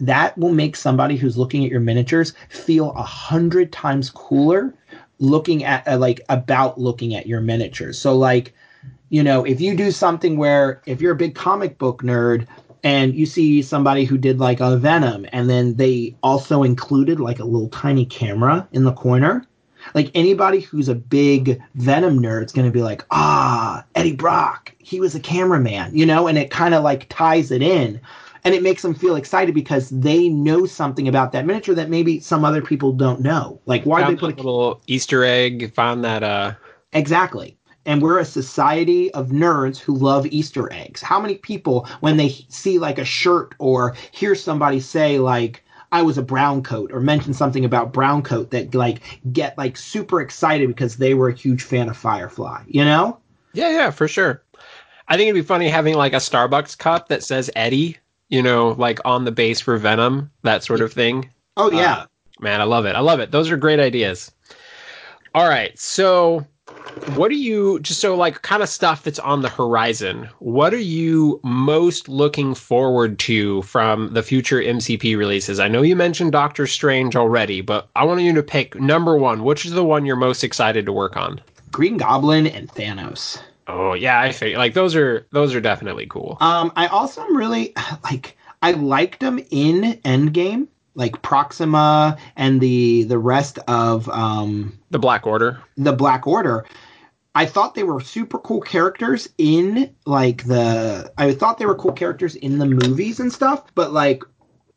that will make somebody who's looking at your miniatures feel a hundred times cooler looking at uh, like about looking at your miniatures. So like you know, if you do something where if you're a big comic book nerd and you see somebody who did like a Venom and then they also included like a little tiny camera in the corner, like anybody who's a big Venom nerd is going to be like, ah, Eddie Brock, he was a cameraman, you know, and it kind of like ties it in. And it makes them feel excited because they know something about that miniature that maybe some other people don't know. Like, why did they put a little Easter egg? Found that uh exactly and we're a society of nerds who love Easter eggs. How many people, when they see like a shirt or hear somebody say like, I was a brown coat or mention something about brown coat that like get like super excited because they were a huge fan of Firefly, you know? Yeah, yeah, for sure. I think it'd be funny having like a Starbucks cup that says Eddie, you know, like on the base for Venom, that sort of thing. Oh yeah. Uh, man, I love it. I love it. Those are great ideas. All right. So what are you just so like kind of stuff that's on the horizon what are you most looking forward to from the future mcp releases? I know you mentioned doctor strange already but i want you to pick number one which is the one you're most excited to work on? Green goblin and thanos. Oh yeah i think like those are those are definitely cool. Um i also am really like i liked them in endgame like Proxima and the the rest of um, the Black Order. The Black Order. I thought they were super cool characters in like the I thought they were cool characters in the movies and stuff, but like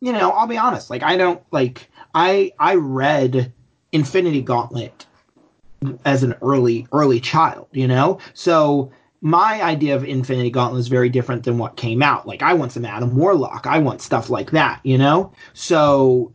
you know, I'll be honest, like I don't like I I read Infinity Gauntlet as an early early child, you know? So my idea of Infinity Gauntlet is very different than what came out. Like I want some Adam Warlock. I want stuff like that, you know? So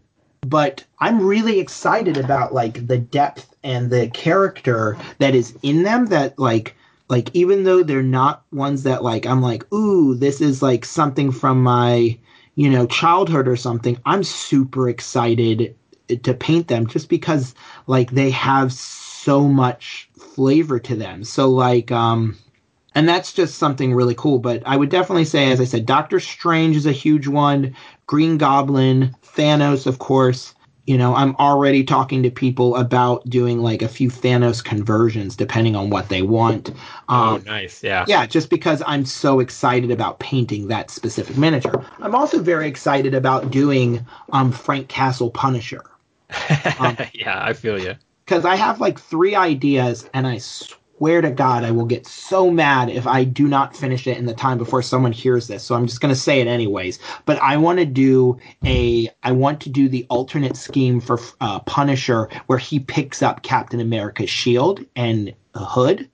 but I'm really excited about like the depth and the character that is in them that like like even though they're not ones that like I'm like, ooh, this is like something from my, you know, childhood or something, I'm super excited to paint them just because like they have so much flavor to them. So like um and that's just something really cool. But I would definitely say, as I said, Doctor Strange is a huge one. Green Goblin, Thanos, of course. You know, I'm already talking to people about doing like a few Thanos conversions depending on what they want. Um, oh, nice. Yeah. Yeah, just because I'm so excited about painting that specific miniature. I'm also very excited about doing um, Frank Castle Punisher. <laughs> Um, yeah, I feel you. Because I have like three ideas, and I swear to God, I will get so mad if I do not finish it in the time before someone hears this. So I'm just going to say it anyways. But I want to do a, I want to do the alternate scheme for uh, Punisher where he picks up Captain America's shield and hood.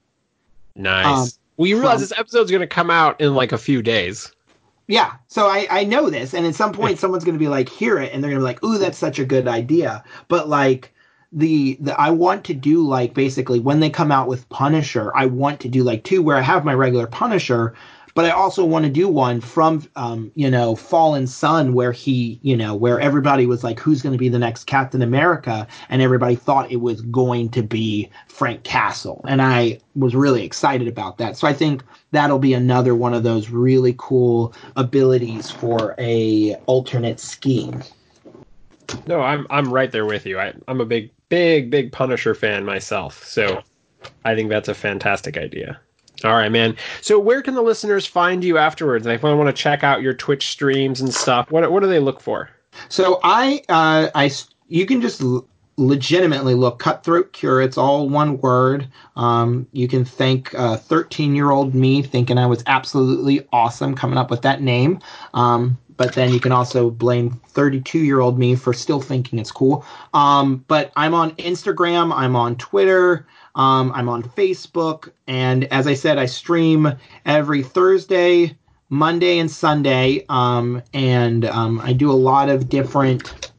Nice. Um, well, you realize from, this episode's going to come out in like a few days. Yeah, so I, I know this, and at some point someone's going to be like, hear it, and they're going to be like, ooh, that's such a good idea. But like, the, the I want to do like basically when they come out with Punisher, I want to do like two where I have my regular Punisher, but I also want to do one from um, you know Fallen Son where he you know where everybody was like who's going to be the next Captain America and everybody thought it was going to be Frank Castle and I was really excited about that. So I think that'll be another one of those really cool abilities for a alternate scheme. No, I'm I'm right there with you. I, I'm a big big, big Punisher fan myself. So I think that's a fantastic idea. All right, man. So where can the listeners find you afterwards? If they want to check out your Twitch streams and stuff, what what do they look for? So I uh, I you can just legitimately look cutthroat cure it's all one word um, you can thank 13 uh, year old me thinking i was absolutely awesome coming up with that name um, but then you can also blame 32 year old me for still thinking it's cool. Um, but I'm on Instagram, I'm on Twitter, um, I'm on Facebook, and as I said, I stream every Thursday, Monday, and Sunday, um, and um, I do a lot of different.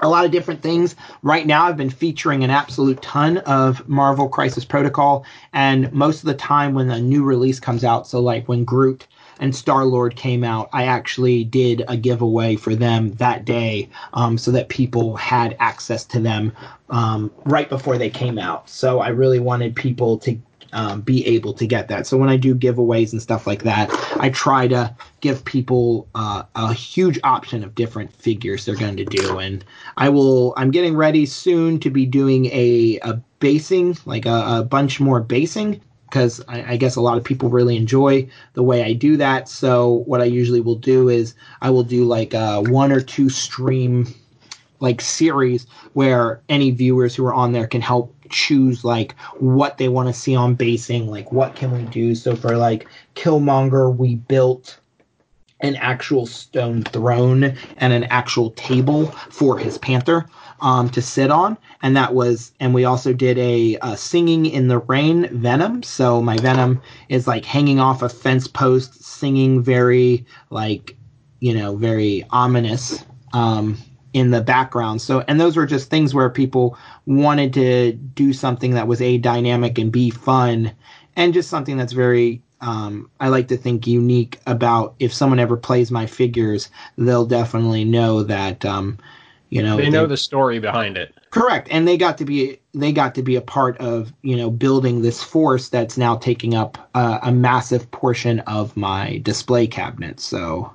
A lot of different things. Right now, I've been featuring an absolute ton of Marvel Crisis Protocol, and most of the time when a new release comes out, so like when Groot and Star Lord came out, I actually did a giveaway for them that day um, so that people had access to them um, right before they came out. So I really wanted people to um, be able to get that. So when I do giveaways and stuff like that, I try to give people uh, a huge option of different figures they're going to do. And I will. I'm getting ready soon to be doing a, a basing, like a, a bunch more basing because I, I, guess a lot of people really enjoy the way I do that. So what I usually will do is I will do like a one or two stream like series where any viewers who are on there can help choose like what they want to see on basing, like what can we do. So for like Killmonger, we built an actual stone throne and an actual table for his panther um, to sit on, and that was, and we also did a, a, singing in the rain Venom. So my Venom is like hanging off a fence post, singing very like, you know, very ominous um, in the background. So, and those were just things where people wanted to do something that was a dynamic and be fun, and just something that's very um, I like to think unique about if someone ever plays my figures, they'll definitely know that um, you know, they know the story behind it. Correct, and they got to be they got to be a part of you know building this force that's now taking up uh, a massive portion of my display cabinet. So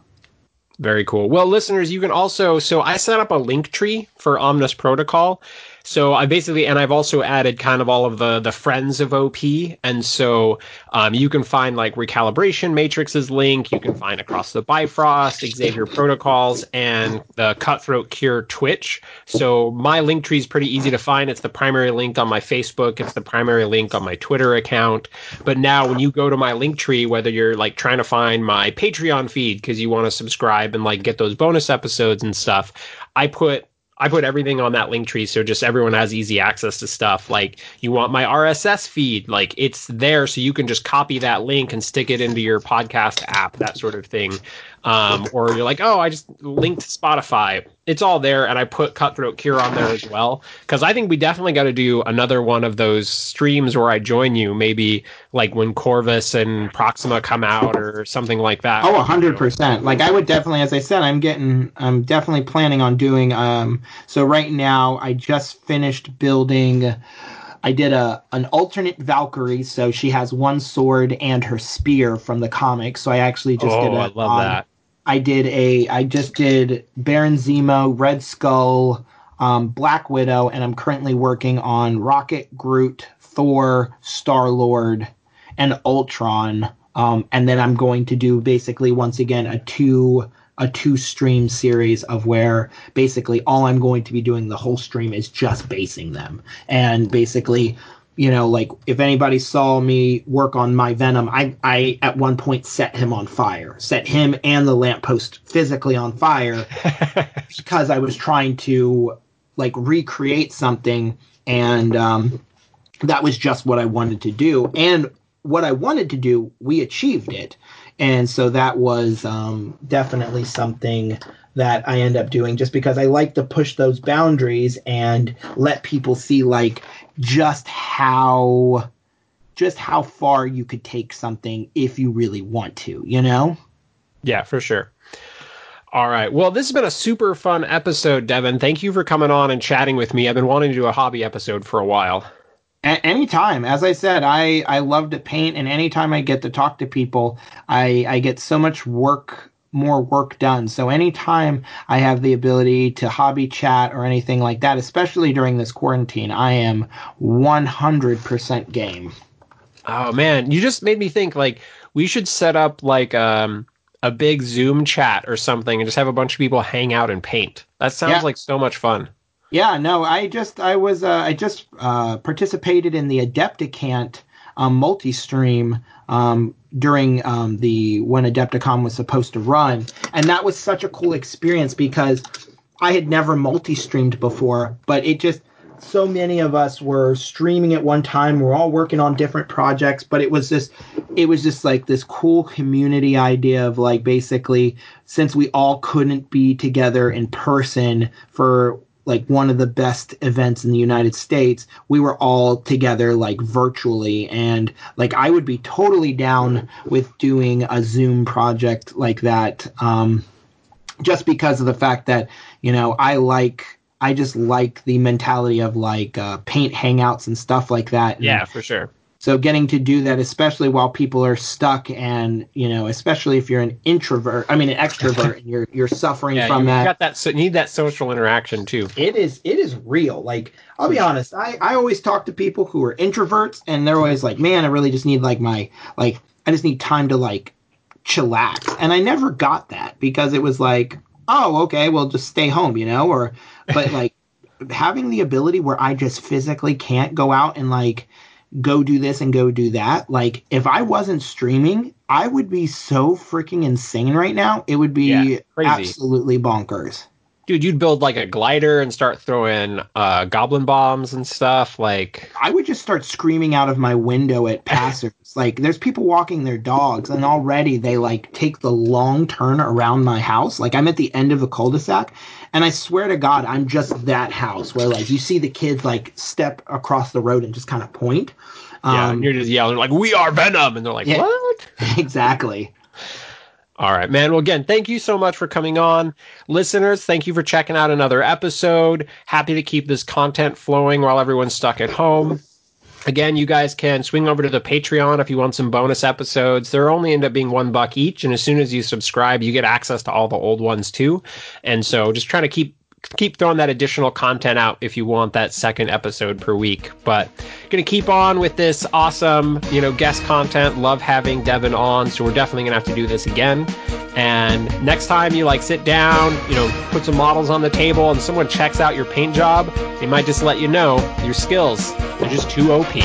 very cool. Well, listeners, you can also so I set up a link tree for Omnus Protocol. So I basically, and I've also added kind of all of the the friends of OP, and so um, you can find like recalibration matrix's link. You can find across the Bifrost, Xavier protocols, and the Cutthroat Cure Twitch. So my link tree is pretty easy to find. It's the primary link on my Facebook. It's the primary link on my Twitter account. But now when you go to my link tree, whether you're like trying to find my Patreon feed because you want to subscribe and like get those bonus episodes and stuff, I put I put everything on that link tree so just everyone has easy access to stuff. Like you want my RSS feed, like it's there so you can just copy that link and stick it into your podcast app, that sort of thing. Um, or you're like, oh, I just linked Spotify. It's all there, and I put Cutthroat Cure on there as well because I think we definitely got to do another one of those streams where I join you, maybe like when Corvus and Proxima come out or something like that. Oh, hundred percent. Like I would definitely, as I said, I'm getting, I'm definitely planning on doing. Um, so right now, I just finished building. I did a an alternate Valkyrie, so she has one sword and her spear from the comics. So I actually just oh, did a, I love that. I did a I just did Baron Zemo, Red Skull, um, Black Widow, and I'm currently working on Rocket, Groot, Thor, Star Lord, and Ultron. Um, and then I'm going to do basically once again a two a two stream series of where basically all I'm going to be doing the whole stream is just basing them and basically you know, like if anybody saw me work on my Venom, I, I at one point set him on fire, set him and the lamppost physically on fire <laughs> because I was trying to like recreate something. And um, that was just what I wanted to do. And what I wanted to do, we achieved it. And so that was um, definitely something that I end up doing just because I like to push those boundaries and let people see like just how just how far you could take something if you really want to, you know? Yeah, for sure. All right. Well, this has been a super fun episode, Devin. Thank you for coming on and chatting with me. I've been wanting to do a hobby episode for a while. A- anytime. As I said, I, I love to paint, and anytime I get to talk to people, I, I get so much work more work done. So anytime I have the ability to hobby chat or anything like that, especially during this quarantine, I am 100% game. Oh man, you just made me think like we should set up like um a big Zoom chat or something and just have a bunch of people hang out and paint. That sounds yeah. like so much fun. Yeah, no, I just I was uh, I just uh, participated in the Adepticon um, multi-stream um, during um, the when Adepticon was supposed to run, and that was such a cool experience because I had never multi-streamed before, but it just so many of us were streaming at one time. We're all working on different projects, but it was just it was just like this cool community idea of like basically since we all couldn't be together in person for like one of the best events in the United States, we were all together like virtually and like I would be totally down with doing a Zoom project like that um just because of the fact that, you know, I like I just like the mentality of like uh, paint hangouts and stuff like that. And yeah, for sure. So getting to do that, especially while people are stuck, and you know, especially if you're an introvert, I mean an extrovert, and you're you're suffering yeah, from you that. Got that. So need that social interaction too. It is it is real. Like I'll be honest, I I always talk to people who are introverts, and they're always like, man, I really just need like my like I just need time to like chillax, and I never got that because it was like, oh, okay, well just stay home, you know, or but <laughs> like having the ability where I just physically can't go out and like go do this and go do that. Like if I wasn't streaming, I would be so freaking insane right now. It would be yeah, absolutely bonkers. Dude, you'd build like a glider and start throwing uh, goblin bombs and stuff. Like I would just start screaming out of my window at passers. <laughs> like there's people walking their dogs, and already they like take the long turn around my house. Like I'm at the end of a cul-de-sac, and I swear to God, I'm just that house where like you see the kids like step across the road and just kind of point. Yeah, um, you're just yelling like, "We are Venom," and they're like, yeah, "What?" <laughs> exactly. All right, man. Well, again, thank you so much for coming on. Listeners, thank you for checking out another episode. Happy to keep this content flowing while everyone's stuck at home. Again, you guys can swing over to the Patreon if you want some bonus episodes. They're only end up being one buck each, and as soon as you subscribe, you get access to all the old ones too. And so, just trying to keep keep throwing that additional content out if you want that second episode per week. But gonna keep on with this awesome, you know, guest content. Love having Devin on, so we're definitely gonna have to do this again. And next time you like sit down, you know, put some models on the table, and someone checks out your paint job, they might just let you know your skills are just too OP.